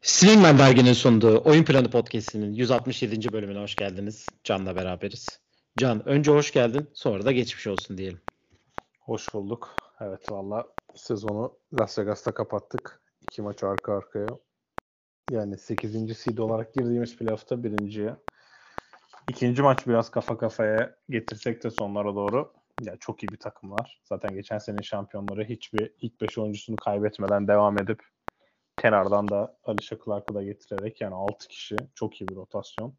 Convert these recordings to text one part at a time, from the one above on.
Swingman derginin sunduğu Oyun Planı Podcast'inin 167. bölümüne hoş geldiniz. Can'la beraberiz. Can önce hoş geldin sonra da geçmiş olsun diyelim. Hoş bulduk. Evet valla sezonu Las Vegas'ta kapattık. İki maç arka arkaya. Yani 8. seed olarak girdiğimiz playoff'ta birinciye. İkinci maç biraz kafa kafaya getirsek de sonlara doğru. Ya çok iyi bir takım var. Zaten geçen sene şampiyonları hiçbir ilk 5 oyuncusunu kaybetmeden devam edip kenardan da Alicia Clark'ı da getirerek yani 6 kişi çok iyi bir rotasyon.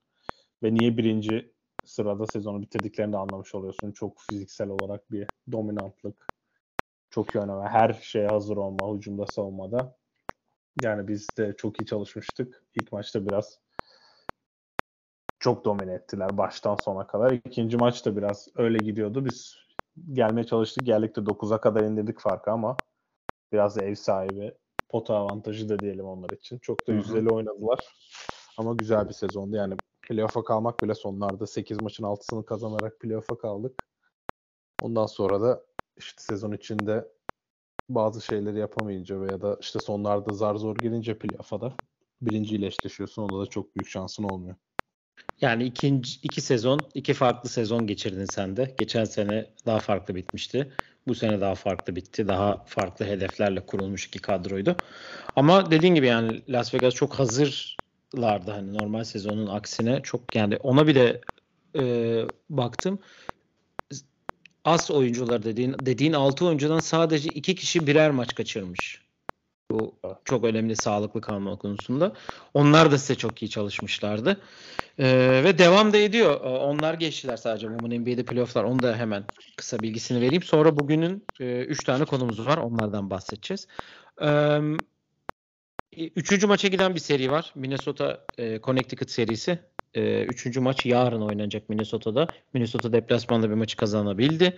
Ve niye birinci sırada sezonu bitirdiklerini de anlamış oluyorsun. Çok fiziksel olarak bir dominantlık. Çok iyi oynama. Her şeye hazır olma. Hücumda savunmada. Yani biz de çok iyi çalışmıştık. İlk maçta biraz çok domine ettiler baştan sona kadar. İkinci maç da biraz öyle gidiyordu. Biz gelmeye çalıştık. Geldik de 9'a kadar indirdik farkı ama biraz da ev sahibi pota avantajı da diyelim onlar için. Çok da yüzdeli oynadılar. Ama güzel bir sezondu. Yani playoff'a kalmak bile sonlarda 8 maçın 6'sını kazanarak playoff'a kaldık. Ondan sonra da işte sezon içinde bazı şeyleri yapamayınca veya da işte sonlarda zar zor gelince playoff'a da birinciyle eşleşiyorsun. Onda da çok büyük şansın olmuyor. Yani ikinci, iki sezon, iki farklı sezon geçirdin sen de. Geçen sene daha farklı bitmişti. Bu sene daha farklı bitti. Daha farklı hedeflerle kurulmuş iki kadroydu. Ama dediğin gibi yani Las Vegas çok hazırlardı hani normal sezonun aksine çok yani ona bile e, baktım. Az oyuncular dediğin dediğin 6 oyuncudan sadece iki kişi birer maç kaçırmış. Bu çok önemli sağlıklı kalma konusunda. Onlar da size çok iyi çalışmışlardı. Ee, ve devam da ediyor. Ee, onlar geçtiler sadece Women NBA'de playofflar. Onu da hemen kısa bilgisini vereyim. Sonra bugünün 3 e, üç tane konumuz var. Onlardan bahsedeceğiz. Ee, üçüncü maça giden bir seri var. Minnesota e, Connecticut serisi. E, üçüncü maç yarın oynanacak Minnesota'da. Minnesota deplasmanda bir maçı kazanabildi.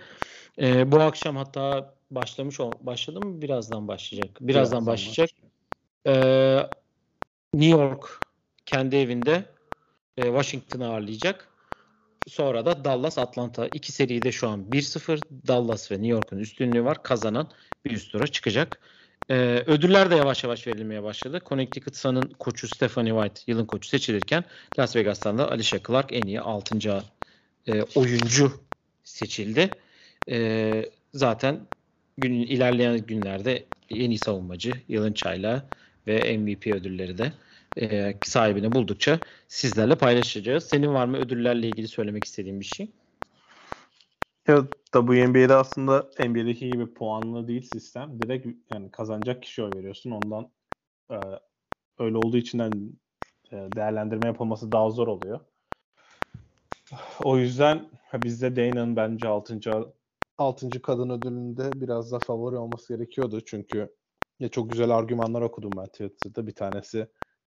E, bu akşam hatta başlamış başladı mı? Birazdan başlayacak. Birazdan, Birazdan başlayacak. Ee, New York kendi evinde e, Washington'ı ağırlayacak. Sonra da Dallas Atlanta. iki seride şu an 1-0. Dallas ve New York'un üstünlüğü var. Kazanan bir üst tura çıkacak. Ee, ödüller de yavaş yavaş verilmeye başladı. Connecticut Sun'ın koçu Stephanie White yılın koçu seçilirken Las Vegas'tan da Alicia Clark en iyi 6. E, oyuncu seçildi. E, zaten gün ilerleyen günlerde en iyi savunmacı, yılın çayla ve MVP ödülleri de e, sahibini buldukça sizlerle paylaşacağız. Senin var mı ödüllerle ilgili söylemek istediğin bir şey? Ya WNBA'de aslında NBA'deki gibi puanlı değil sistem. Direkt yani kazanacak kişi oy veriyorsun. Ondan e, öyle olduğu için de e, değerlendirme yapılması daha zor oluyor. O yüzden bizde Dana'nın bence 6. 6. kadın ödülünde biraz da favori olması gerekiyordu. Çünkü ya çok güzel argümanlar okudum ben Twitter'da. Bir tanesi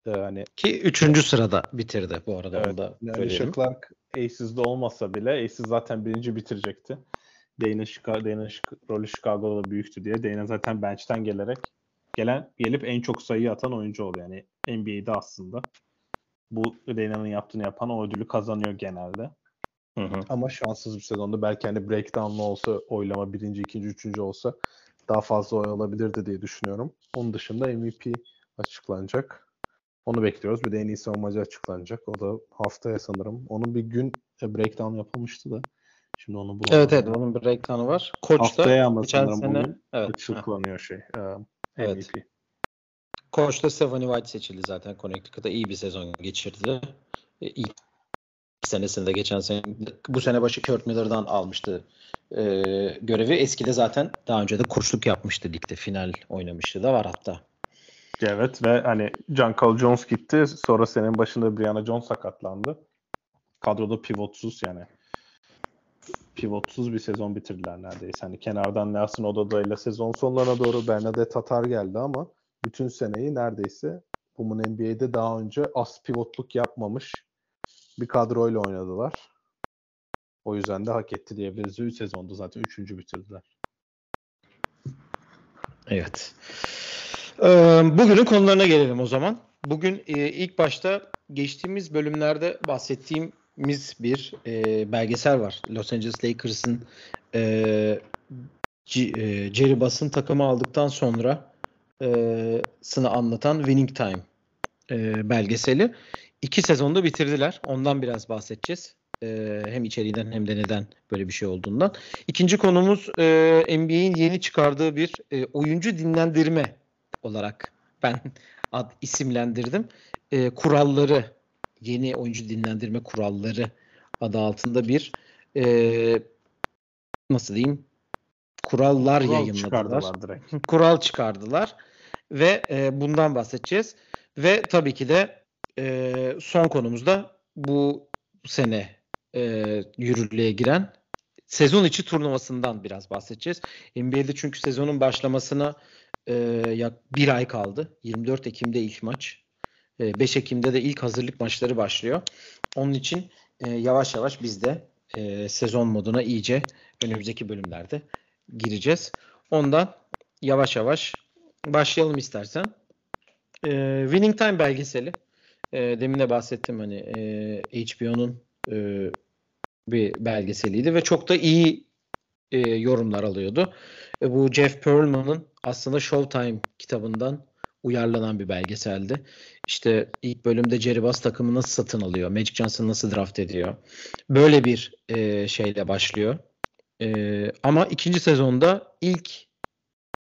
e, hani ki 3. sırada bitirdi bu arada evet, onu da yani. Clark Aces'de olmasa bile Aces zaten birinci bitirecekti. Dana, Chicago, Dana rolü Chicago'da da büyüktü diye. Dana zaten bench'ten gelerek gelen gelip en çok sayı atan oyuncu oldu. Yani NBA'de aslında. Bu Dana'nın yaptığını yapan o ödülü kazanıyor genelde. Hı hı. Ama şanssız bir sezonda belki hani breakdown'lu olsa oylama birinci, ikinci, üçüncü olsa daha fazla oy alabilirdi diye düşünüyorum. Onun dışında MVP açıklanacak. Onu bekliyoruz. Bir de en iyi savunmacı açıklanacak. O da haftaya sanırım. Onun bir gün e, breakdown yapılmıştı da. Şimdi onu bulamadım. Evet evet onun bir breakdown'u var. Koç haftaya da ama geçen sene bugün evet. açıklanıyor şey. E, evet. MVP. Koç da Stephanie White seçildi zaten. Connecticut'ta iyi bir sezon geçirdi. E, ilk senesinde geçen sene bu sene başı Kurt Miller'dan almıştı e, görevi. Eskide zaten daha önce de koçluk yapmıştı ligde. Final oynamıştı da var hatta. Evet ve hani John Carl Jones gitti. Sonra senin başında Brianna Jones sakatlandı. Kadroda pivotsuz yani. Pivotsuz bir sezon bitirdiler neredeyse. Hani kenardan Nelson Ododa ile sezon sonlarına doğru Bernadette Tatar geldi ama bütün seneyi neredeyse Bumun NBA'de daha önce az pivotluk yapmamış bir kadroyla oynadılar. O yüzden de hak etti diyebiliriz. 3 sezonda zaten 3. bitirdiler. Evet. Bugünün konularına gelelim o zaman. Bugün ilk başta geçtiğimiz bölümlerde bahsettiğim beklediğimiz bir belgesel var. Los Angeles Lakers'ın Jerry Buss'ın takımı aldıktan sonra e, sını anlatan Winning Time belgeseli. İki sezonda bitirdiler. Ondan biraz bahsedeceğiz. E, hem içeriğinden hem de neden böyle bir şey olduğundan. İkinci konumuz e, NBA'in yeni çıkardığı bir e, oyuncu dinlendirme olarak ben ad isimlendirdim. E, kuralları yeni oyuncu dinlendirme kuralları adı altında bir e, nasıl diyeyim kurallar Kural yayınladılar. çıkardılar direkt. Kural çıkardılar ve e, bundan bahsedeceğiz. Ve tabii ki de e, son konumuzda bu sene e, yürürlüğe giren sezon içi turnuvasından biraz bahsedeceğiz. NBA'de çünkü sezonun başlamasına e, yak bir ay kaldı. 24 Ekim'de ilk maç. E, 5 Ekim'de de ilk hazırlık maçları başlıyor. Onun için e, yavaş yavaş biz de e, sezon moduna iyice önümüzdeki bölümlerde gireceğiz. Ondan yavaş yavaş başlayalım istersen. E, Winning Time belgeseli. E, demin de bahsettim hani e, HBO'nun e, bir belgeseliydi ve çok da iyi e, yorumlar alıyordu. E, bu Jeff Pearlman'ın aslında Showtime kitabından uyarlanan bir belgeseldi. İşte ilk bölümde Jerry Buss takımı nasıl satın alıyor, Magic Johnson nasıl draft ediyor. Böyle bir e, şeyle başlıyor. E, ama ikinci sezonda ilk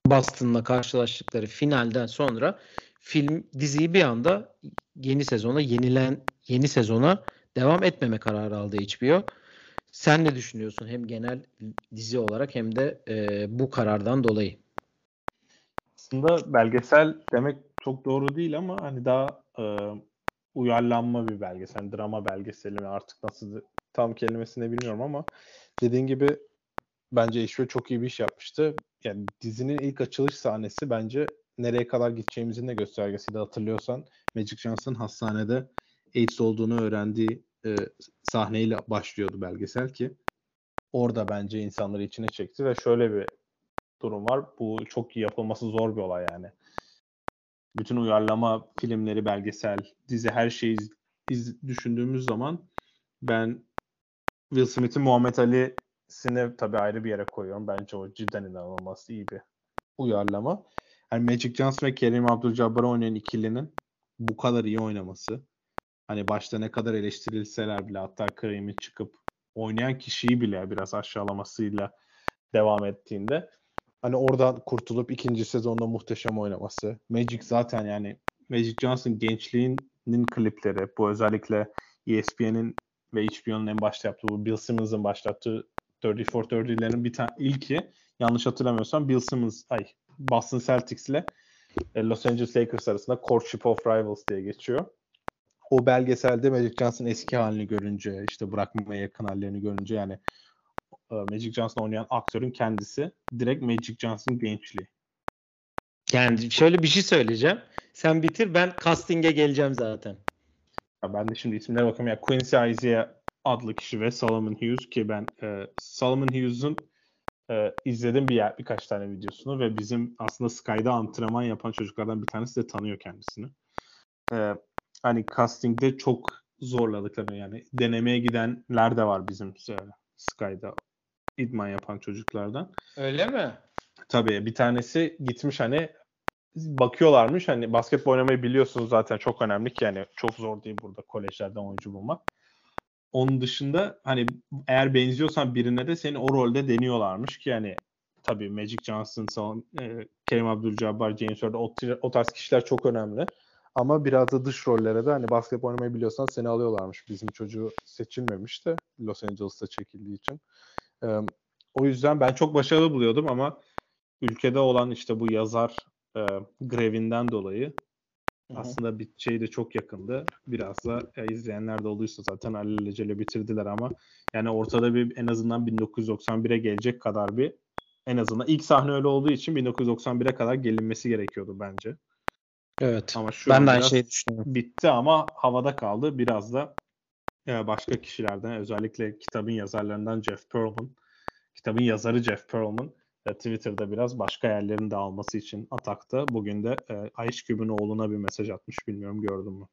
Boston'la karşılaştıkları finalden sonra film diziyi bir anda yeni sezona yenilen yeni sezona devam etmeme kararı aldı HBO. Sen ne düşünüyorsun hem genel dizi olarak hem de e, bu karardan dolayı? Aslında belgesel demek çok doğru değil ama hani daha e, uyarlanma bir belgesel, yani drama belgeseli mi artık nasıl tam kelimesini bilmiyorum ama dediğin gibi bence HBO çok iyi bir iş yapmıştı. Yani dizinin ilk açılış sahnesi bence nereye kadar gideceğimizin de göstergesiydi hatırlıyorsan. Magic Johnson hastanede AIDS olduğunu öğrendiği e, sahneyle başlıyordu belgesel ki orada bence insanları içine çekti ve şöyle bir durum var. Bu çok iyi yapılması zor bir olay yani. Bütün uyarlama filmleri, belgesel, dizi her şeyi iz, düşündüğümüz zaman ben Will Smith'in Muhammed Ali'sini tabii ayrı bir yere koyuyorum. Bence o cidden inanılmaz iyi bir uyarlama. Yani Magic Johnson ve Kerim Abdul-Jabbar oynayan ikilinin bu kadar iyi oynaması. Hani başta ne kadar eleştirilseler bile hatta Kareem'in çıkıp oynayan kişiyi bile biraz aşağılamasıyla devam ettiğinde hani oradan kurtulup ikinci sezonda muhteşem oynaması. Magic zaten yani Magic Johnson gençliğinin klipleri bu özellikle ESPN'in ve HBO'nun en başta yaptığı bu Bill Simmons'ın başlattığı 34 30'lerin bir tane ilki yanlış hatırlamıyorsam Bill Simmons ay Boston Celtics ile Los Angeles Lakers arasında Courtship of Rivals diye geçiyor. O belgeselde Magic Johnson eski halini görünce işte bırakmaya yakın hallerini görünce yani e, Magic Johnson oynayan aktörün kendisi direkt Magic Johnson gençliği. Yani şöyle bir şey söyleyeceğim. Sen bitir ben casting'e geleceğim zaten. Ya ben de şimdi isimlere bakıyorum. Ya Quincy Isaiah adlı kişi ve Solomon Hughes ki ben e, Solomon Hughes'un e, izledim bir yer, birkaç tane videosunu ve bizim aslında Sky'da antrenman yapan çocuklardan bir tanesi de tanıyor kendisini. E, hani castingde çok zorladıklarını yani denemeye gidenler de var bizim e, Sky'da idman yapan çocuklardan. Öyle mi? Tabii bir tanesi gitmiş hani bakıyorlarmış hani basketbol oynamayı biliyorsunuz zaten çok önemli ki yani çok zor değil burada kolejlerden oyuncu bulmak. Onun dışında hani eğer benziyorsan birine de seni o rolde deniyorlarmış ki yani tabii Magic Johnson, son, e, Kerim Abdul-Jabbar, James Harden o, o tarz kişiler çok önemli. Ama biraz da dış rollere de hani basketbol oynamayı biliyorsan seni alıyorlarmış. Bizim çocuğu seçilmemiş de Los Angeles'ta çekildiği için. Ee, o yüzden ben çok başarılı buluyordum ama ülkede olan işte bu yazar e, grevinden dolayı Hı-hı. aslında bir şey de çok yakındı. Biraz da e, izleyenler de olduysa zaten alelacele bitirdiler ama yani ortada bir en azından 1991'e gelecek kadar bir en azından ilk sahne öyle olduğu için 1991'e kadar gelinmesi gerekiyordu bence. Evet. Ama şu ben de aynı şeyi düşünüyorum. Bitti ama havada kaldı. Biraz da e, başka kişilerden özellikle kitabın yazarlarından Jeff Pearlman, kitabın yazarı Jeff Pearlman e, Twitter'da biraz başka yerlerin de alması için atakta. Bugün de e, Ice Cube'un oğluna bir mesaj atmış. Bilmiyorum gördün mü?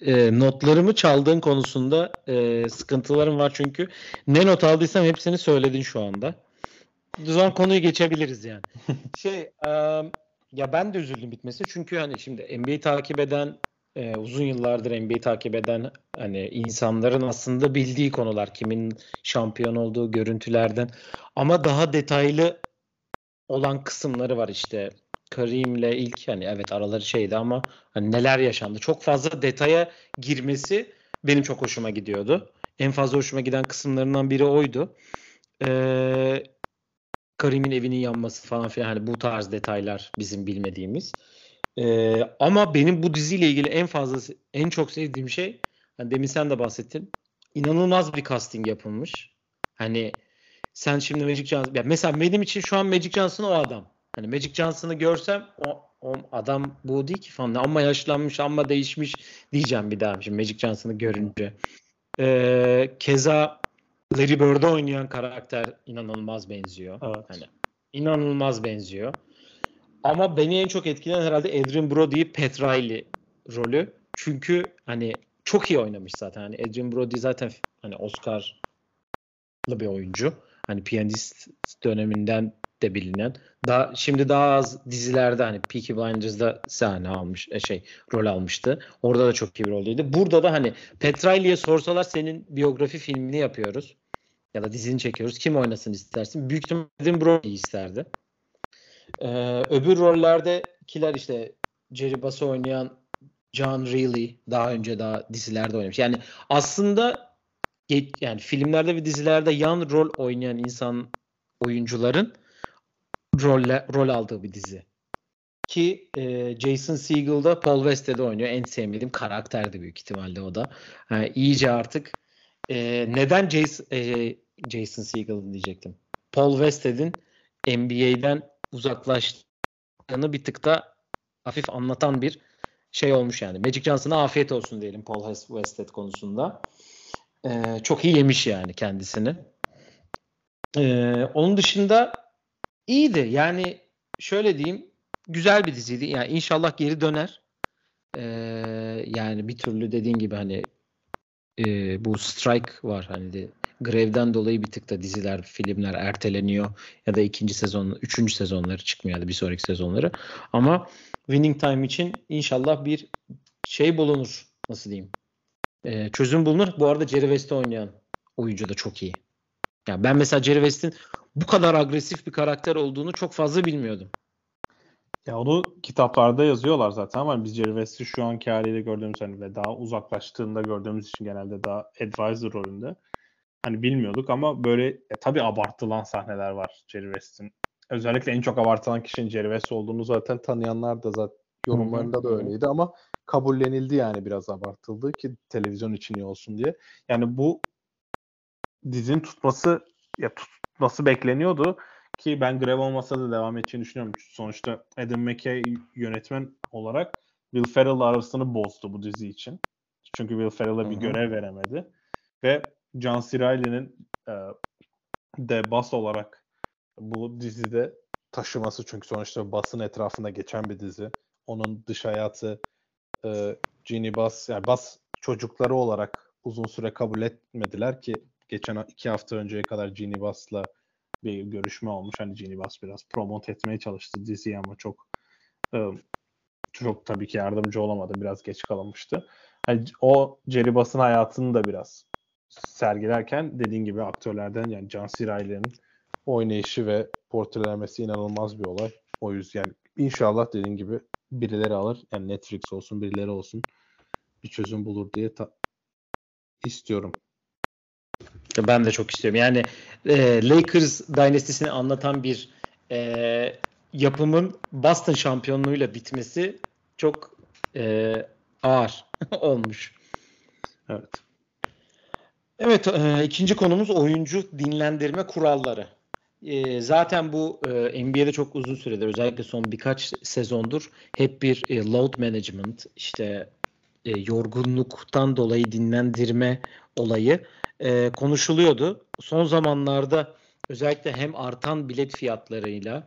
e, notlarımı çaldığın konusunda e, sıkıntılarım var çünkü ne not aldıysam hepsini söyledin şu anda. O zaman konuyu geçebiliriz yani. şey e, ya ben de üzüldüm bitmesi çünkü hani şimdi NBA takip eden e, uzun yıllardır NBA takip eden hani insanların aslında bildiği konular kimin şampiyon olduğu görüntülerden ama daha detaylı olan kısımları var işte Karim'le ilk hani evet araları şeydi ama hani neler yaşandı. Çok fazla detaya girmesi benim çok hoşuma gidiyordu. En fazla hoşuma giden kısımlarından biri oydu. Ee, Karim'in evinin yanması falan filan hani bu tarz detaylar bizim bilmediğimiz. Ee, ama benim bu diziyle ilgili en fazla en çok sevdiğim şey hani demin sen de bahsettin. İnanılmaz bir casting yapılmış. Hani sen şimdi Magic Johnson ya mesela benim için şu an Magic Johnson o adam. Hani Magic Johnson'ı görsem o, o adam bu değil ki falan. Ama yaşlanmış ama değişmiş diyeceğim bir daha şimdi Magic Johnson'ı görünce. Ee, keza Larry Bird'e oynayan karakter inanılmaz benziyor. Evet. Hani inanılmaz benziyor. Ama beni en çok etkileyen herhalde Adrian Brody, Pat Riley rolü. Çünkü hani çok iyi oynamış zaten. Hani Adrian Brody zaten hani Oscar'lı bir oyuncu. Hani piyanist döneminden de bilinen. Daha şimdi daha az dizilerde hani Peaky Blinders'da sahne almış e, şey rol almıştı. Orada da çok iyi bir roldeydi. Burada da hani Petrali'ye sorsalar senin biyografi filmini yapıyoruz ya da dizini çekiyoruz. Kim oynasın istersin? Büyük ihtimalle Brody isterdi. Ee, öbür rollerdekiler işte Jerry Bass'ı oynayan John Reilly daha önce daha dizilerde oynamış. Yani aslında yani filmlerde ve dizilerde yan rol oynayan insan oyuncuların rolle, rol aldığı bir dizi. Ki e, Jason Segel'da Paul West'te oynuyor. En sevmediğim karakterdi büyük ihtimalle o da. Yani iyice artık e, neden Jason, e, Jason Segel diyecektim. Paul Wested'in NBA'den uzaklaştığını bir tık da hafif anlatan bir şey olmuş yani. Magic Johnson'a afiyet olsun diyelim Paul Wested konusunda. Ee, çok iyi yemiş yani kendisini. Ee, onun dışında iyiydi. Yani şöyle diyeyim güzel bir diziydi. Yani inşallah geri döner. Ee, yani bir türlü dediğin gibi hani e, bu strike var hani de grevden dolayı bir tık da diziler, filmler erteleniyor ya da ikinci sezon, üçüncü sezonları çıkmıyor ya da bir sonraki sezonları. Ama Winning Time için inşallah bir şey bulunur. Nasıl diyeyim? Ee, çözüm bulunur. Bu arada Jerry West'i oynayan oyuncu da çok iyi. Yani ben mesela Jerry West'in bu kadar agresif bir karakter olduğunu çok fazla bilmiyordum. Ya onu kitaplarda yazıyorlar zaten ama biz Jerry West'i şu anki haliyle gördüğümüz hani ve daha uzaklaştığında gördüğümüz için genelde daha advisor rolünde. Hani bilmiyorduk ama böyle e, tabii abartılan sahneler var Jerry West'in. Özellikle en çok abartılan kişinin Jerry West olduğunu zaten tanıyanlar da zaten yorumlarında da öyleydi ama kabullenildi yani biraz abartıldı ki televizyon için iyi olsun diye. Yani bu dizinin tutması ya tutması bekleniyordu ki ben grev olmasa da devam edeceğini düşünüyorum. Sonuçta Adam McKay yönetmen olarak Will Ferrell arasını bozdu bu dizi için. Çünkü Will Ferrell'a bir görev veremedi. Ve John C. Reilly'nin e, de bas olarak bu dizide taşıması çünkü sonuçta basın etrafında geçen bir dizi. Onun dış hayatı e, Ginny Bass yani Bass çocukları olarak uzun süre kabul etmediler ki geçen iki hafta önceye kadar Ginny Bass'la bir görüşme olmuş. Hani Ginny Bass biraz promote etmeye çalıştı diziyi ama çok e, çok tabii ki yardımcı olamadı. Biraz geç kalınmıştı. Hani o Jerry Bass'ın hayatını da biraz sergilerken dediğin gibi aktörlerden yani John C. Reilly'nin oynayışı ve portrelemesi inanılmaz bir olay. O yüzden yani inşallah dediğin gibi birileri alır. Yani Netflix olsun birileri olsun bir çözüm bulur diye ta- istiyorum. Ben de çok istiyorum. Yani e, Lakers dynastisini anlatan bir e, yapımın Boston şampiyonluğuyla bitmesi çok e, ağır olmuş. Evet. Evet, e, ikinci konumuz oyuncu dinlendirme kuralları. E, zaten bu e, NBA'de çok uzun süredir, özellikle son birkaç sezondur hep bir e, load management, işte e, yorgunluktan dolayı dinlendirme olayı e, konuşuluyordu. Son zamanlarda özellikle hem artan bilet fiyatlarıyla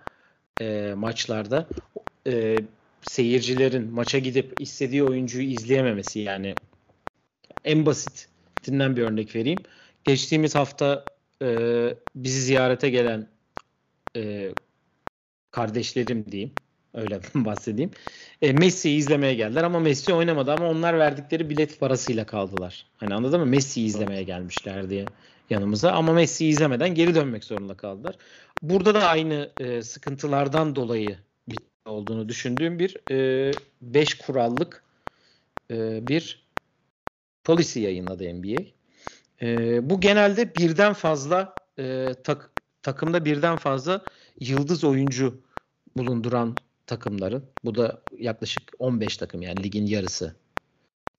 e, maçlarda e, seyircilerin maça gidip istediği oyuncuyu izleyememesi yani En basitinden bir örnek vereyim. Geçtiğimiz hafta e, bizi ziyarete gelen e, kardeşlerim diyeyim. Öyle bahsedeyim. E, Messi'yi izlemeye geldiler ama Messi oynamadı ama onlar verdikleri bilet parasıyla kaldılar. Hani anladın mı? Messi'yi izlemeye gelmişler diye yanımıza ama Messi'yi izlemeden geri dönmek zorunda kaldılar. Burada da aynı e, sıkıntılardan dolayı olduğunu düşündüğüm bir 5 e, kurallık e, bir policy yayınladı NBA. E, bu genelde birden fazla e, tak, takımda birden fazla yıldız oyuncu bulunduran takımların bu da yaklaşık 15 takım yani ligin yarısı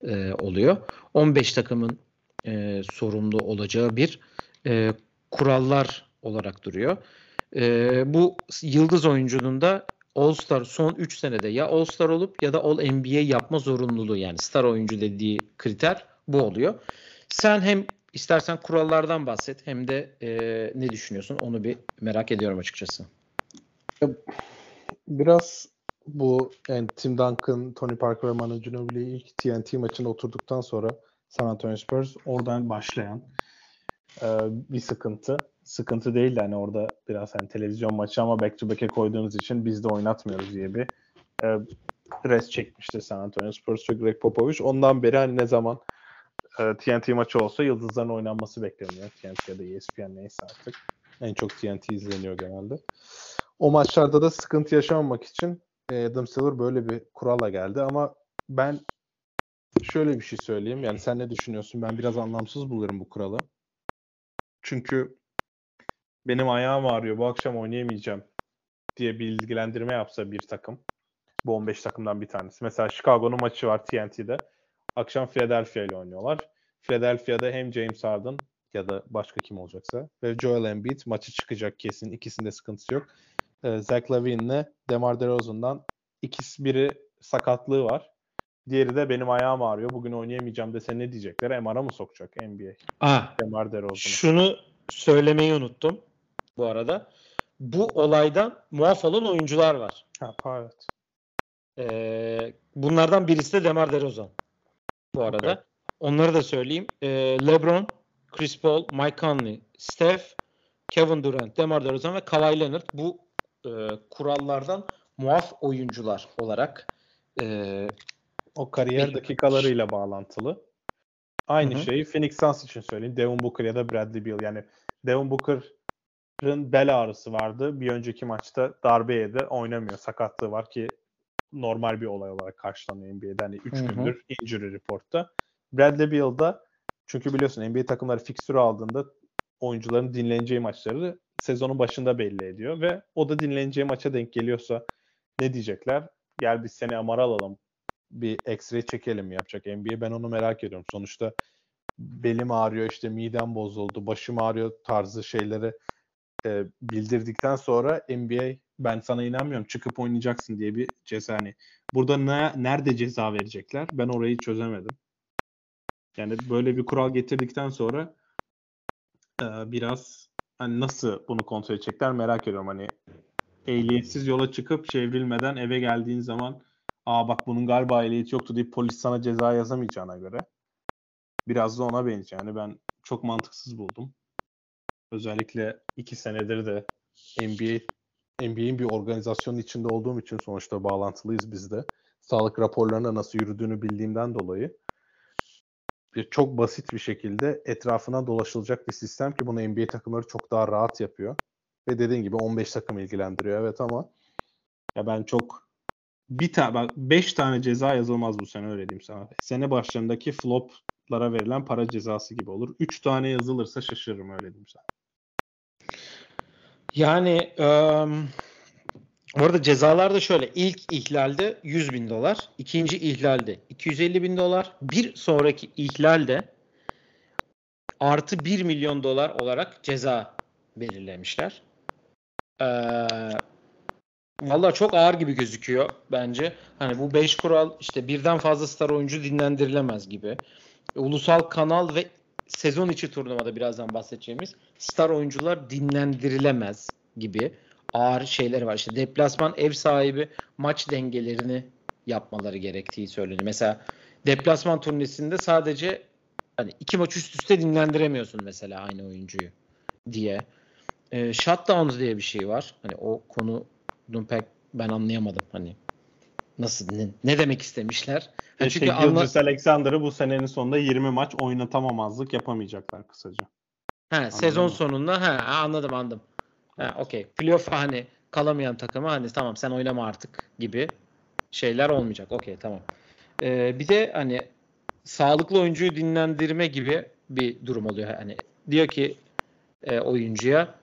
e, oluyor. 15 takımın e, sorumlu olacağı bir e, kurallar olarak duruyor. E, bu yıldız oyuncunun da All-Star son 3 senede ya All-Star olup ya da All-NBA yapma zorunluluğu yani star oyuncu dediği kriter bu oluyor. Sen hem istersen kurallardan bahset hem de e, ne düşünüyorsun onu bir merak ediyorum açıkçası. Biraz bu yani Tim Duncan, Tony Parker ve Manu Ginobili ilk TNT maçına oturduktan sonra San Antonio Spurs oradan başlayan e, bir sıkıntı. Sıkıntı değil de hani orada biraz hani televizyon maçı ama back to back'e koyduğunuz için biz de oynatmıyoruz diye bir e, res çekmişti San Antonio Spurs ve Greg Popovich. Ondan beri hani ne zaman e, TNT maçı olsa yıldızların oynanması bekleniyor. TNT ya da ESPN neyse artık. En çok TNT izleniyor genelde. O maçlarda da sıkıntı yaşamamak için e, Adam Silver böyle bir kurala geldi ama ben şöyle bir şey söyleyeyim. Yani sen ne düşünüyorsun? Ben biraz anlamsız buluyorum bu kuralı. Çünkü benim ayağım ağrıyor bu akşam oynayamayacağım diye bilgilendirme yapsa bir takım. Bu 15 takımdan bir tanesi. Mesela Chicago'nun maçı var TNT'de. Akşam Philadelphia ile oynuyorlar. Philadelphia'da hem James Harden ya da başka kim olacaksa ve Joel Embiid maçı çıkacak kesin. İkisinde sıkıntısı yok. Ee, Zach Lavine'le DeMar DeRozan'dan ikisi biri sakatlığı var. Diğeri de benim ayağım ağrıyor. Bugün oynayamayacağım dese ne diyecekler? MR'a mı sokacak NBA? Ah, DeMar DeRozan'ı. Şunu söylemeyi unuttum bu arada. Bu olaydan muaf olan oyuncular var. Ha, evet. Ee, bunlardan birisi de Demar DeRozan. Bu arada. Okay. Onları da söyleyeyim. Ee, LeBron, Chris Paul, Mike Conley, Steph, Kevin Durant, Demar DeRozan ve Kawhi Leonard bu e, kurallardan muaf oyuncular olarak e, o kariyer dakikalarıyla bağlantılı. Aynı Hı-hı. şeyi Phoenix Suns için söyleyeyim. Devin Booker ya da Bradley Beal. Yani Devin Booker'ın bel ağrısı vardı. Bir önceki maçta darbe yedi. Oynamıyor. Sakatlığı var ki normal bir olay olarak karşılanıyor NBA'de. Hani 3 gündür injury reportta. Bradley Beal'da çünkü biliyorsun NBA takımları fikstürü aldığında oyuncuların dinleneceği maçları sezonun başında belli ediyor ve o da dinleneceği maça denk geliyorsa ne diyecekler? Gel biz seni amara alalım. Bir X-ray çekelim yapacak NBA. Ben onu merak ediyorum. Sonuçta belim ağrıyor işte midem bozuldu, başım ağrıyor tarzı şeyleri e, bildirdikten sonra NBA ben sana inanmıyorum çıkıp oynayacaksın diye bir ceza hani burada ne, nerede ceza verecekler ben orayı çözemedim. Yani böyle bir kural getirdikten sonra e, biraz hani nasıl bunu kontrol edecekler merak ediyorum. Hani ehliyetsiz yola çıkıp çevrilmeden eve geldiğin zaman aa bak bunun galiba ehliyeti yoktu deyip polis sana ceza yazamayacağına göre biraz da ona benziyor. Yani ben çok mantıksız buldum. Özellikle iki senedir de NBA NBA'in bir organizasyonun içinde olduğum için sonuçta bağlantılıyız biz de. Sağlık raporlarına nasıl yürüdüğünü bildiğimden dolayı bir çok basit bir şekilde etrafına dolaşılacak bir sistem ki bunu NBA takımları çok daha rahat yapıyor. Ve dediğin gibi 15 takım ilgilendiriyor evet ama ya ben çok bir tane 5 tane ceza yazılmaz bu sene öyle diyeyim sana. Sene başlarındaki floplara verilen para cezası gibi olur. 3 tane yazılırsa şaşırırım öyle diyeyim sana. Yani um, orada cezalar da şöyle. ilk ihlalde 100 bin dolar. ikinci ihlalde 250 bin dolar. Bir sonraki ihlalde artı 1 milyon dolar olarak ceza belirlemişler. Ee, Valla çok ağır gibi gözüküyor bence. Hani bu 5 kural işte birden fazla star oyuncu dinlendirilemez gibi. Ulusal kanal ve sezon içi turnuvada birazdan bahsedeceğimiz star oyuncular dinlendirilemez gibi ağır şeyler var. İşte deplasman ev sahibi maç dengelerini yapmaları gerektiği söyleniyor. Mesela deplasman turnesinde sadece Hani iki maç üst üste dinlendiremiyorsun mesela aynı oyuncuyu diye. E, shutdowns diye bir şey var. Hani o konu pek ben anlayamadım. Hani nasıl ne, ne demek istemişler? Yani çünkü şey, anla... Alexander'ı bu senenin sonunda 20 maç oynatamamazlık yapamayacaklar kısaca. He, Anladın sezon mı? sonunda he, anladım anladım. Ha, okey. Playoff hani kalamayan takıma hani tamam sen oynama artık gibi şeyler olmayacak. Okey tamam. Ee, bir de hani sağlıklı oyuncuyu dinlendirme gibi bir durum oluyor. Hani diyor ki e, oyuncuya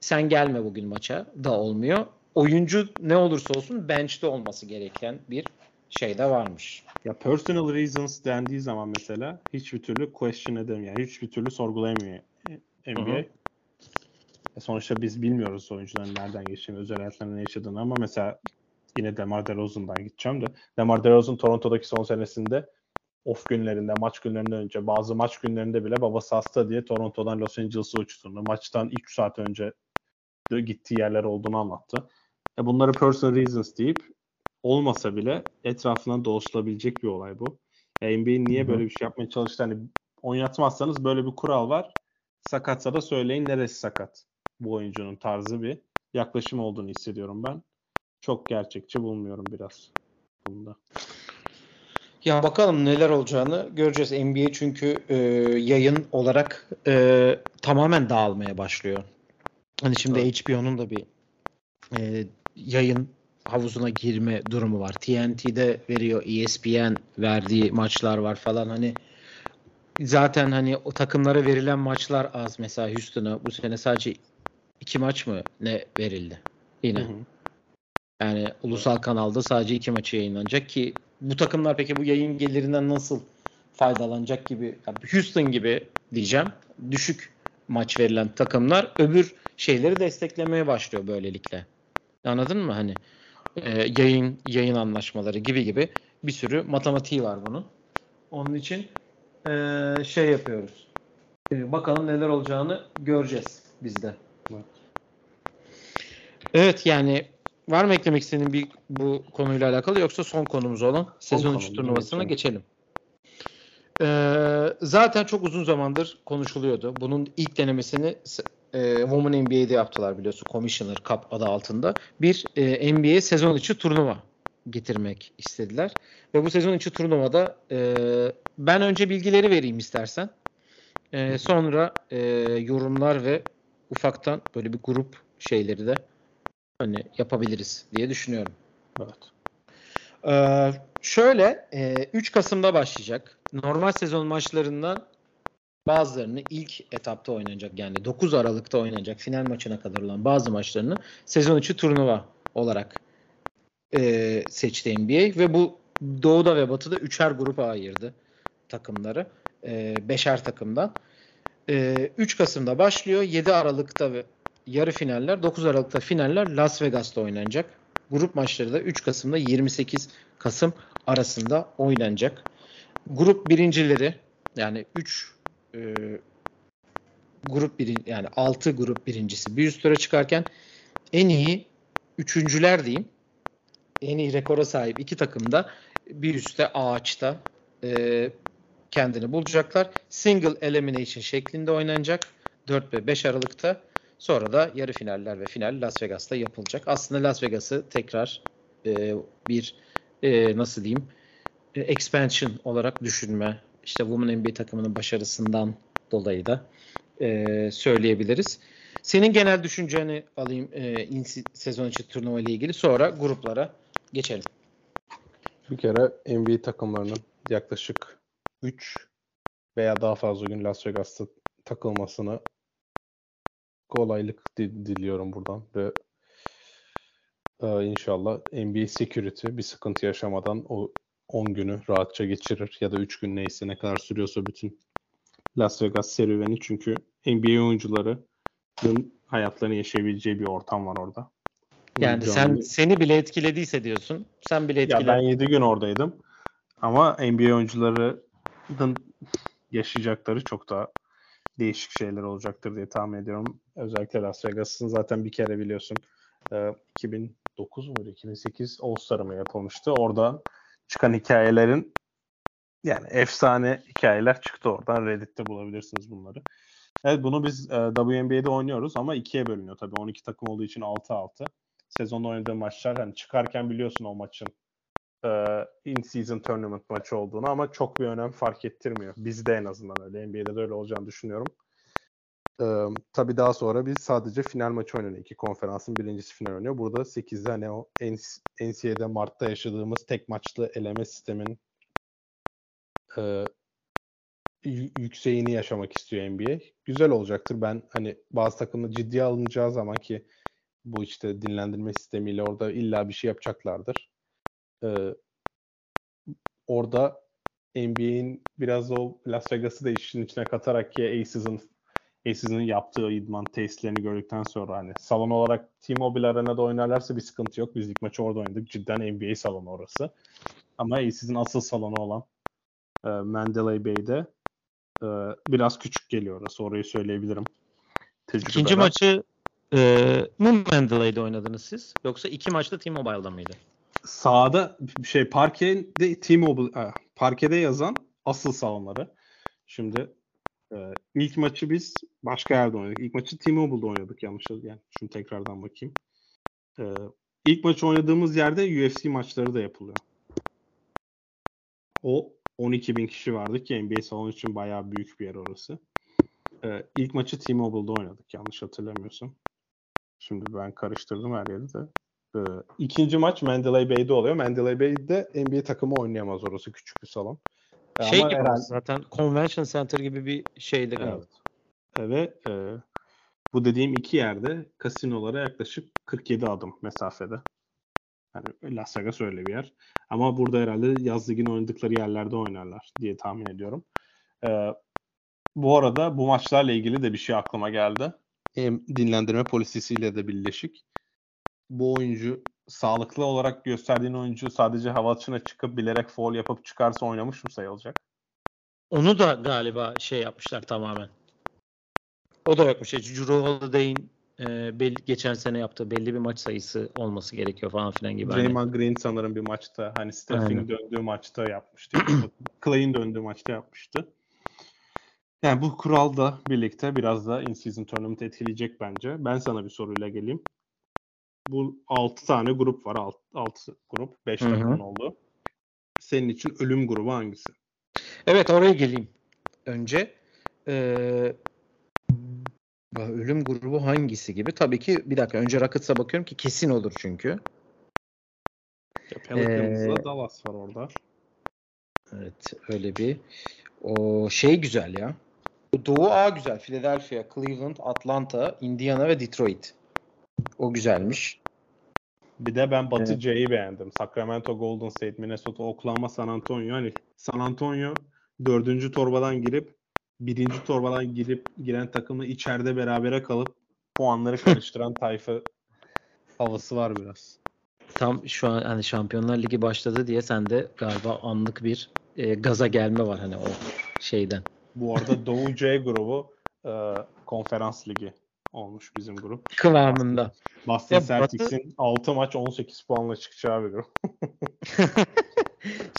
sen gelme bugün maça da olmuyor. Oyuncu ne olursa olsun bench'te olması gereken bir şey de varmış. Ya personal reasons dendiği zaman mesela hiçbir türlü question edemiyor. Yani hiçbir türlü sorgulayamıyor NBA. Hı hı. E sonuçta biz bilmiyoruz oyuncuların nereden geçtiğini, özel hayatlarında ne yaşadığını ama mesela yine Demar DeRozan'dan gideceğim de Demar DeRozan Toronto'daki son senesinde off günlerinde, maç günlerinden önce, bazı maç günlerinde bile babası hasta diye Toronto'dan Los Angeles'a uçtuğunu, maçtan 3 saat önce gittiği yerler olduğunu anlattı. E bunları personal reasons deyip olmasa bile etrafına dolaşılabilecek bir olay bu. E NBA'in niye böyle bir şey yapmaya çalıştı? Hani oynatmazsanız böyle bir kural var. Sakatsa da söyleyin neresi sakat bu oyuncunun tarzı bir yaklaşım olduğunu hissediyorum ben. Çok gerçekçi bulmuyorum biraz bunda. Ya bakalım neler olacağını göreceğiz. NBA çünkü e, yayın olarak e, tamamen dağılmaya başlıyor. Hani şimdi evet. HBO'nun da bir e, yayın havuzuna girme durumu var. TNT'de veriyor, ESPN verdiği maçlar var falan. Hani zaten hani o takımlara verilen maçlar az. Mesela Houston'a bu sene sadece iki maç mı ne verildi? Yine. Hı hı. Yani ulusal kanalda sadece iki maçı yayınlanacak ki bu takımlar peki bu yayın gelirinden nasıl faydalanacak gibi yani Houston gibi diyeceğim düşük maç verilen takımlar öbür şeyleri desteklemeye başlıyor böylelikle. Anladın mı hani e, yayın yayın anlaşmaları gibi gibi bir sürü matematiği var bunun. Onun için e, şey yapıyoruz. E, bakalım neler olacağını göreceğiz biz de. Evet. yani var mı eklemek istediğin bir bu konuyla alakalı yoksa son konumuz olan sezon 3 turnuvasına geçelim. Ee, zaten çok uzun zamandır konuşuluyordu. Bunun ilk denemesini e, Women NBA'de yaptılar biliyorsun. Commissioner Cup adı altında. Bir e, NBA sezon içi turnuva getirmek istediler. Ve bu sezon içi turnuvada e, ben önce bilgileri vereyim istersen. E, sonra e, yorumlar ve ufaktan böyle bir grup şeyleri de hani yapabiliriz diye düşünüyorum. Evet. Ee, şöyle e, 3 Kasım'da başlayacak. Normal sezon maçlarından bazılarını ilk etapta oynanacak yani 9 Aralık'ta oynanacak final maçına kadar olan bazı maçlarını sezon içi turnuva olarak e, seçti NBA ve bu Doğu'da ve Batı'da üçer grupa ayırdı takımları. E, beşer takımdan. E, 3 Kasım'da başlıyor. 7 Aralık'ta ve yarı finaller, 9 Aralık'ta finaller Las Vegas'ta oynanacak. Grup maçları da 3 Kasım'da 28 Kasım arasında oynanacak. Grup birincileri yani 3 e, grup birin yani 6 grup birincisi bir üst tura çıkarken en iyi üçüncüler diyeyim. En iyi rekora sahip iki takım da bir üstte ağaçta e, kendini bulacaklar. Single elimination şeklinde oynanacak. 4 ve 5 Aralık'ta. Sonra da yarı finaller ve final Las Vegas'ta yapılacak. Aslında Las Vegas'ı tekrar e, bir e, nasıl diyeyim e, expansion olarak düşünme işte Women NBA takımının başarısından dolayı da e, söyleyebiliriz. Senin genel düşünceni alayım e, sezon içi turnuva ile ilgili sonra gruplara geçelim. Bir kere NBA takımlarının yaklaşık 3 veya daha fazla gün Las Vegas'ta takılmasını kolaylık diliyorum buradan ve e, inşallah NBA Security bir sıkıntı yaşamadan o 10 günü rahatça geçirir ya da 3 gün neyse ne kadar sürüyorsa bütün Las Vegas serüveni çünkü NBA oyuncularının hayatlarını yaşayabileceği bir ortam var orada. Yani Canlı... sen seni bile etkilediyse diyorsun. Sen bile etkiledin. Ya ben 7 gün oradaydım. Ama NBA oyuncularının yaşayacakları çok daha değişik şeyler olacaktır diye tahmin ediyorum. Özellikle Las Vegas'ın zaten bir kere biliyorsun 2009 muydu 2008 All-Star'ı mı yapılmıştı. Orada çıkan hikayelerin Yani efsane hikayeler çıktı oradan. Reddit'te bulabilirsiniz bunları. Evet bunu biz e, WNBA'de oynuyoruz ama ikiye bölünüyor tabii. 12 takım olduğu için 6-6. Sezonda oynadığı maçlar hani çıkarken biliyorsun o maçın e, in season tournament maçı olduğunu ama çok bir önem fark ettirmiyor. Bizde en azından öyle. NBA'de de öyle olacağını düşünüyorum. Ee, tabii daha sonra biz sadece final maçı oynanıyor. İki konferansın birincisi final oynuyor. Burada 8'de hani o NCAA'de Mart'ta yaşadığımız tek maçlı eleme sistemin e, yükseğini yaşamak istiyor NBA. Güzel olacaktır. Ben hani bazı takımda ciddiye alınacağı zaman ki bu işte dinlendirme sistemiyle orada illa bir şey yapacaklardır. Ee, orada NBA'in biraz o Las Vegas'ı da işin içine katarak ki Aces'ın Aces'ın yaptığı idman testlerini gördükten sonra hani salon olarak T-Mobile Arena'da oynarlarsa bir sıkıntı yok. Biz ilk maçı orada oynadık. Cidden NBA salonu orası. Ama Aces'in asıl salonu olan e, Mandalay Bay'de e, biraz küçük geliyor orası. Orayı söyleyebilirim. Tecrübeden. İkinci maçı e, mu Mandalay'da oynadınız siz? Yoksa iki maçta T-Mobile'da mıydı? Sağda şey parkede T-Mobile parkede yazan asıl salonları. Şimdi e, ilk maçı biz başka yerde oynadık. İlk maçı T-Mobile'da oynadık yanlış yani. Şunu tekrardan bakayım. E, ilk maçı oynadığımız yerde UFC maçları da yapılıyor. O 12 bin kişi vardı ki NBA salonu için bayağı büyük bir yer orası. Ee, ilk maçı T-Mobile'da oynadık yanlış hatırlamıyorsam. Şimdi ben karıştırdım her yeri de. Ee, ikinci maç Mandalay Bay'de oluyor. Mandalay Bay'de NBA takımı oynayamaz orası küçük bir salon. Ee, şey Ama gibi herhalde... zaten Convention Center gibi bir şeydi galiba. Evet. Ve e, bu dediğim iki yerde kasinolara yaklaşık 47 adım mesafede. Yani Las Vegas öyle bir yer. Ama burada herhalde yaz ligin oynadıkları yerlerde oynarlar diye tahmin ediyorum. Ee, bu arada bu maçlarla ilgili de bir şey aklıma geldi. Hem dinlendirme polisisiyle de birleşik. Bu oyuncu sağlıklı olarak gösterdiğin oyuncu sadece hava açına çıkıp bilerek foul yapıp çıkarsa oynamış mı sayılacak? Onu da galiba şey yapmışlar tamamen. O da yokmuş. Drew Holiday'in e, belli, geçen sene yaptığı belli bir maç sayısı olması gerekiyor falan filan gibi. Hani Draymond hani. Green sanırım bir maçta hani Steph'in döndüğü maçta yapmıştı. Clay'in döndüğü maçta yapmıştı. Yani bu kural da birlikte biraz da in-season tournament etkileyecek bence. Ben sana bir soruyla geleyim. Bu 6 tane grup var. 6, 6 grup. 5 takımın oldu. Senin için ölüm grubu hangisi? Evet oraya geleyim. Önce ee, Ölüm grubu hangisi gibi? Tabii ki bir dakika önce Rockets'a bakıyorum ki kesin olur çünkü. Pelicans'la ee, Dallas var orada. Evet öyle bir. O şey güzel ya. Doğu A güzel. Philadelphia, Cleveland, Atlanta, Indiana ve Detroit. O güzelmiş. Bir de ben Batı evet. C'yi beğendim. Sacramento, Golden State, Minnesota, Oklahoma, San Antonio. Hani San Antonio dördüncü torbadan girip birinci torbadan girip giren takımla içeride berabere kalıp puanları karıştıran tayfa havası var biraz. Tam şu an hani Şampiyonlar Ligi başladı diye sende galiba anlık bir e, gaza gelme var hani o şeyden. Bu arada Doğu C grubu e, konferans ligi olmuş bizim grup. Kıvamında. Boston Celtics'in Batı... 6 maç 18 puanla çıkacağı bir grup.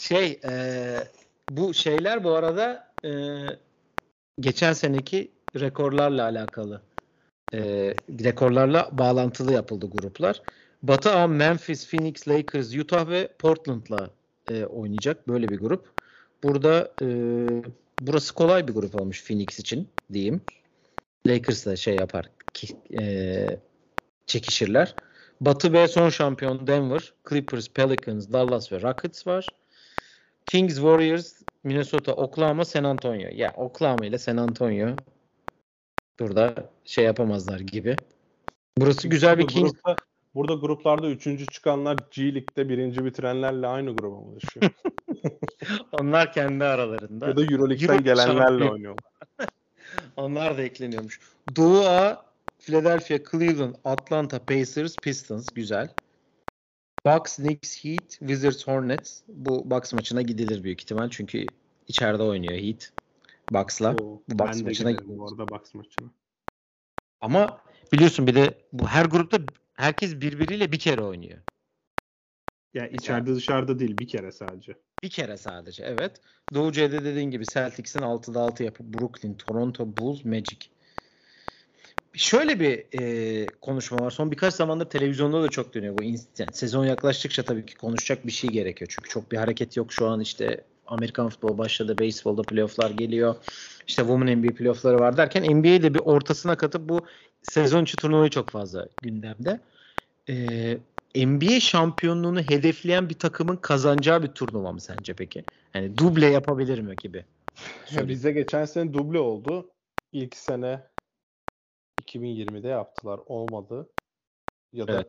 şey e, bu şeyler bu arada e, geçen seneki rekorlarla alakalı e, rekorlarla bağlantılı yapıldı gruplar. Batı A Memphis, Phoenix, Lakers, Utah ve Portland'la e, oynayacak böyle bir grup. Burada e, burası kolay bir grup olmuş Phoenix için diyeyim. Lakers da şey yapar e, çekişirler. Batı B son şampiyon Denver, Clippers, Pelicans, Dallas ve Rockets var. Kings, Warriors, Minnesota, Oklahoma, San Antonio. Ya Oklahoma ile San Antonio burada şey yapamazlar gibi. Burası güzel bir Kings. Grupta, burada gruplarda üçüncü çıkanlar G League'de birinci bitirenlerle aynı gruba mı düşüyor? Onlar kendi aralarında. Ya da Euroleague'den Euro gelenlerle oynuyorlar. Onlar da ekleniyormuş. Doğu A, Philadelphia, Cleveland, Atlanta, Pacers, Pistons. Güzel. Bucks, Knicks, Heat, Wizards, Hornets. Bu Bucks maçına gidilir büyük ihtimal. Çünkü içeride oynuyor Heat. Bucks'la. Bu Bucks maçına gidilir. Bu arada Bucks maçına. Ama biliyorsun bir de bu her grupta herkes birbiriyle bir kere oynuyor. Ya yani içeride dışarıda değil bir kere sadece. Bir kere sadece evet. Doğu C'de dediğin gibi Celtics'in 6'da 6 yapıp Brooklyn, Toronto, Bulls, Magic. Şöyle bir e, konuşma var. Son birkaç zamandır televizyonda da çok dönüyor bu. Yani sezon yaklaştıkça tabii ki konuşacak bir şey gerekiyor. Çünkü çok bir hareket yok şu an işte Amerikan futbolu başladı. Baseball'da playofflar geliyor. İşte Women NBA playoffları var derken NBA'de bir ortasına katıp bu sezon içi turnuvayı çok fazla gündemde. Ee, NBA şampiyonluğunu hedefleyen bir takımın kazanacağı bir turnuva mı sence peki? Yani duble yapabilir mi gibi? Ya bize geçen sene duble oldu. İlk sene 2020'de yaptılar. Olmadı. Ya da Evet.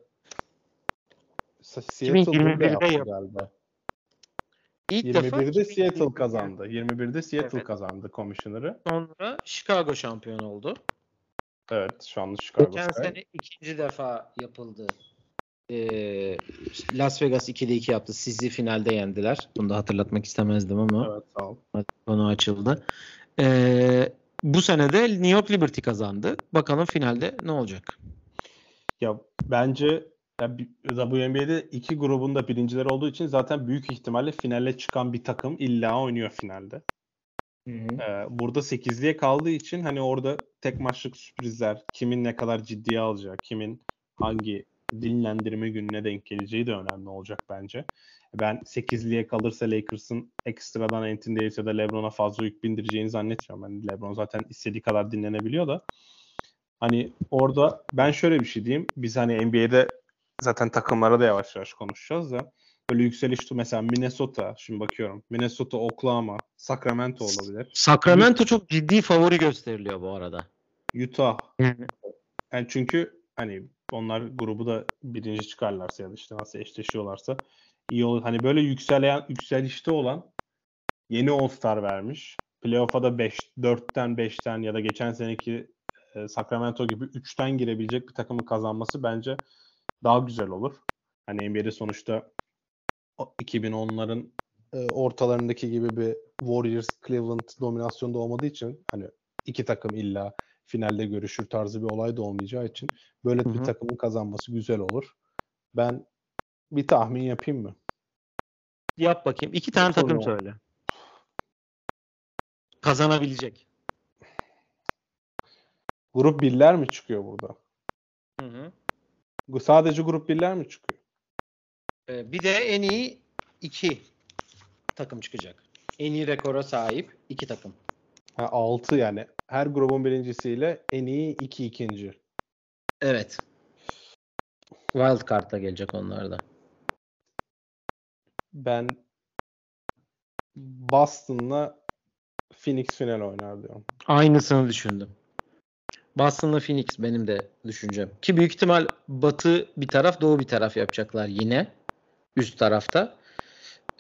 Seattle 2021'de yaptı yap- galiba. İlk defa 21'de Seattle 2021'de kazandı. 21'de Seattle Evet. kazandı Commissioner'ı. Sonra Chicago şampiyon oldu. evet şu anda Chicago Geçen Sky. sene ikinci defa yapıldı. Ee, Las Vegas 2'de 2 yaptı. Sizi finalde yendiler. Bunu da hatırlatmak istemezdim ama Evet sağ ol. konu açıldı. Ee, bu sene de New York Liberty kazandı. Bakalım finalde ne olacak? Ya bence ya, WNBA'de iki grubunda birinciler olduğu için zaten büyük ihtimalle finale çıkan bir takım illa oynuyor finalde. Ee, burada 8'liye kaldığı için hani orada tek maçlık sürprizler, kimin ne kadar ciddiye alacağı, kimin hangi dinlendirme gününe denk geleceği de önemli olacak bence. Ben 8'liye kalırsa Lakers'ın ekstradan Anthony Davis ya da LeBron'a fazla yük bindireceğini zannetmiyorum. Yani LeBron zaten istediği kadar dinlenebiliyor da. Hani orada ben şöyle bir şey diyeyim. Biz hani NBA'de zaten takımlara da yavaş yavaş konuşacağız da böyle yükseliş mesela Minnesota şimdi bakıyorum. Minnesota, Oklahoma, Sacramento olabilir. Sacramento çok ciddi favori gösteriliyor bu arada. Utah. Yani Yani çünkü hani onlar grubu da birinci çıkarlarsa ya da işte nasıl eşleşiyorlarsa iyi olur. Hani böyle yükselen yükselişte olan yeni All-Star vermiş. Playoff'a da 5 4'ten 5'ten ya da geçen seneki e, Sacramento gibi 3'ten girebilecek bir takımın kazanması bence daha güzel olur. Hani NBA'de sonuçta o 2010'ların e, ortalarındaki gibi bir Warriors Cleveland dominasyonda olmadığı için hani iki takım illa finalde görüşür tarzı bir olay da olmayacağı için böyle Hı bir takımın kazanması güzel olur. Ben bir tahmin yapayım mı? yap bakayım. İki tane takım söyle. Kazanabilecek. Grup birler mi çıkıyor burada? Hı hı. Bu sadece grup birler mi çıkıyor? Ee, bir de en iyi iki takım çıkacak. En iyi rekora sahip iki takım. Ha 6 yani. Her grubun birincisiyle en iyi iki ikinci. Evet. Wild Card'da gelecek onlar da. Ben Boston'la Phoenix final oynar diyorum. Aynısını düşündüm. Boston'la Phoenix benim de düşüncem. Ki büyük ihtimal Batı bir taraf, Doğu bir taraf yapacaklar yine. Üst tarafta.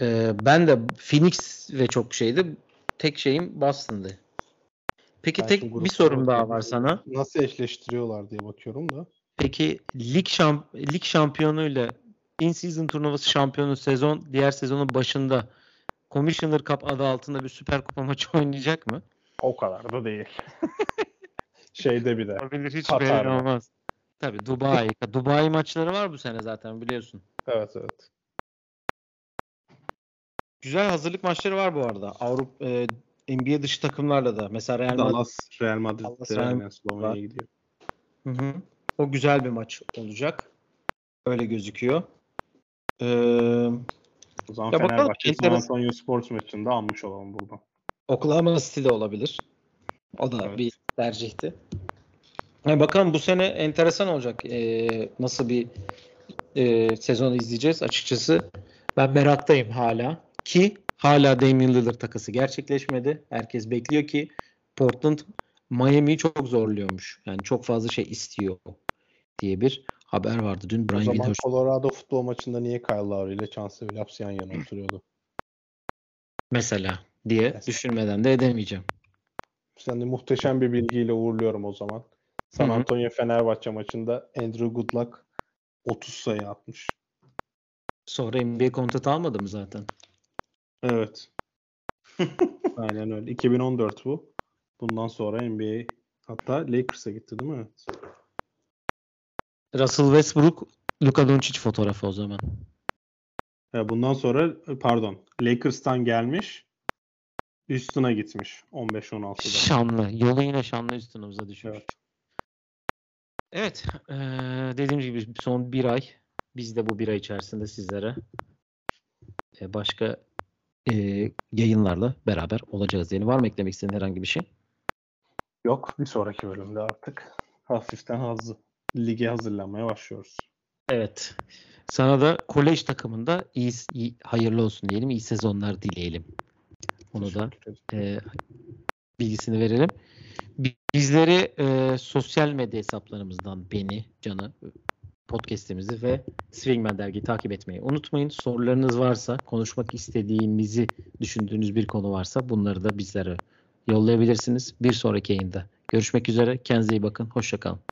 Ee, ben de Phoenix ve çok şeydi. Tek şeyim Boston'dı. Peki Ben tek bir sorum daha var sana. Nasıl eşleştiriyorlar diye bakıyorum da. Peki lig şamp lig şampiyonuyla in season turnuvası şampiyonu sezon diğer sezonun başında Commissioner Cup adı altında bir süper kupa maçı oynayacak mı? O kadar da değil. Şeyde bir de. Olabilir hiç belli olmaz. Tabii Dubai. Dubai maçları var bu sene zaten biliyorsun. Evet evet. Güzel hazırlık maçları var bu arada. Avrupa e, NBA dışı takımlarla da. Mesela Real Madrid. Dallas Real Madrid Dallas, Real aynen Slovenya'ya gidiyor. Hı hı. O güzel bir maç olacak. Öyle gözüküyor. Ee, O zaman Ya Fenerbahçe San enteresan. Antonio Sports maçında almış olalım buradan. Oklahoma City de olabilir. O da Evet. bir tercihti. Yani bakalım bu sene enteresan olacak. Ee, nasıl bir e, sezon izleyeceğiz açıkçası. Ben meraktayım hala. Ki hala Damian Lillard takası gerçekleşmedi. Herkes bekliyor ki Portland Miami'yi çok zorluyormuş. Yani çok fazla şey istiyor diye bir haber vardı. Dün O Brian zaman Windhorst Colorado futbol maçında niye Kyle Lowry ile Chance Billups yan yana oturuyordu? mesela diye Mesela. düşünmeden de edemeyeceğim. Seni muhteşem bir bilgiyle uğurluyorum o zaman. San. Antonio Fenerbahçe maçında Andrew Goodluck 30 sayı atmış. Sonra NBA kontrat almadı mı zaten? Evet. Aynen öyle. 2014 bu. Bundan sonra NBA hatta Lakers'a gitti değil mi? Evet. Russell Westbrook, Luka Doncic fotoğrafı o zaman. Ya bundan sonra pardon Lakers'tan gelmiş Houston'a gitmiş 15-16'da. Şanlı. Yolu yine şanlı üstünümüze düşmüş. Evet. Evet. eee dediğim gibi son bir ay biz de bu bir ay içerisinde sizlere e, başka e, yayınlarla beraber olacağız. Yani var mı eklemek istediğin herhangi bir şey? Yok bir sonraki bölümde artık hafiften hazır lige hazırlanmaya başlıyoruz. Evet. Sana da kolej takımında iyi, iyi hayırlı olsun diyelim. İyi sezonlar dileyelim. Onu da e, bilgisini verelim. Bi- Bizleri e, sosyal medya hesaplarımızdan beni, Can'ı, podcast'imizi ve Swingman dergiyi takip etmeyi unutmayın. Sorularınız varsa, konuşmak istediğimizi düşündüğünüz bir konu varsa bunları da bizlere yollayabilirsiniz. Bir sonraki yayında görüşmek üzere. Kendinize iyi bakın. Hoşçakalın.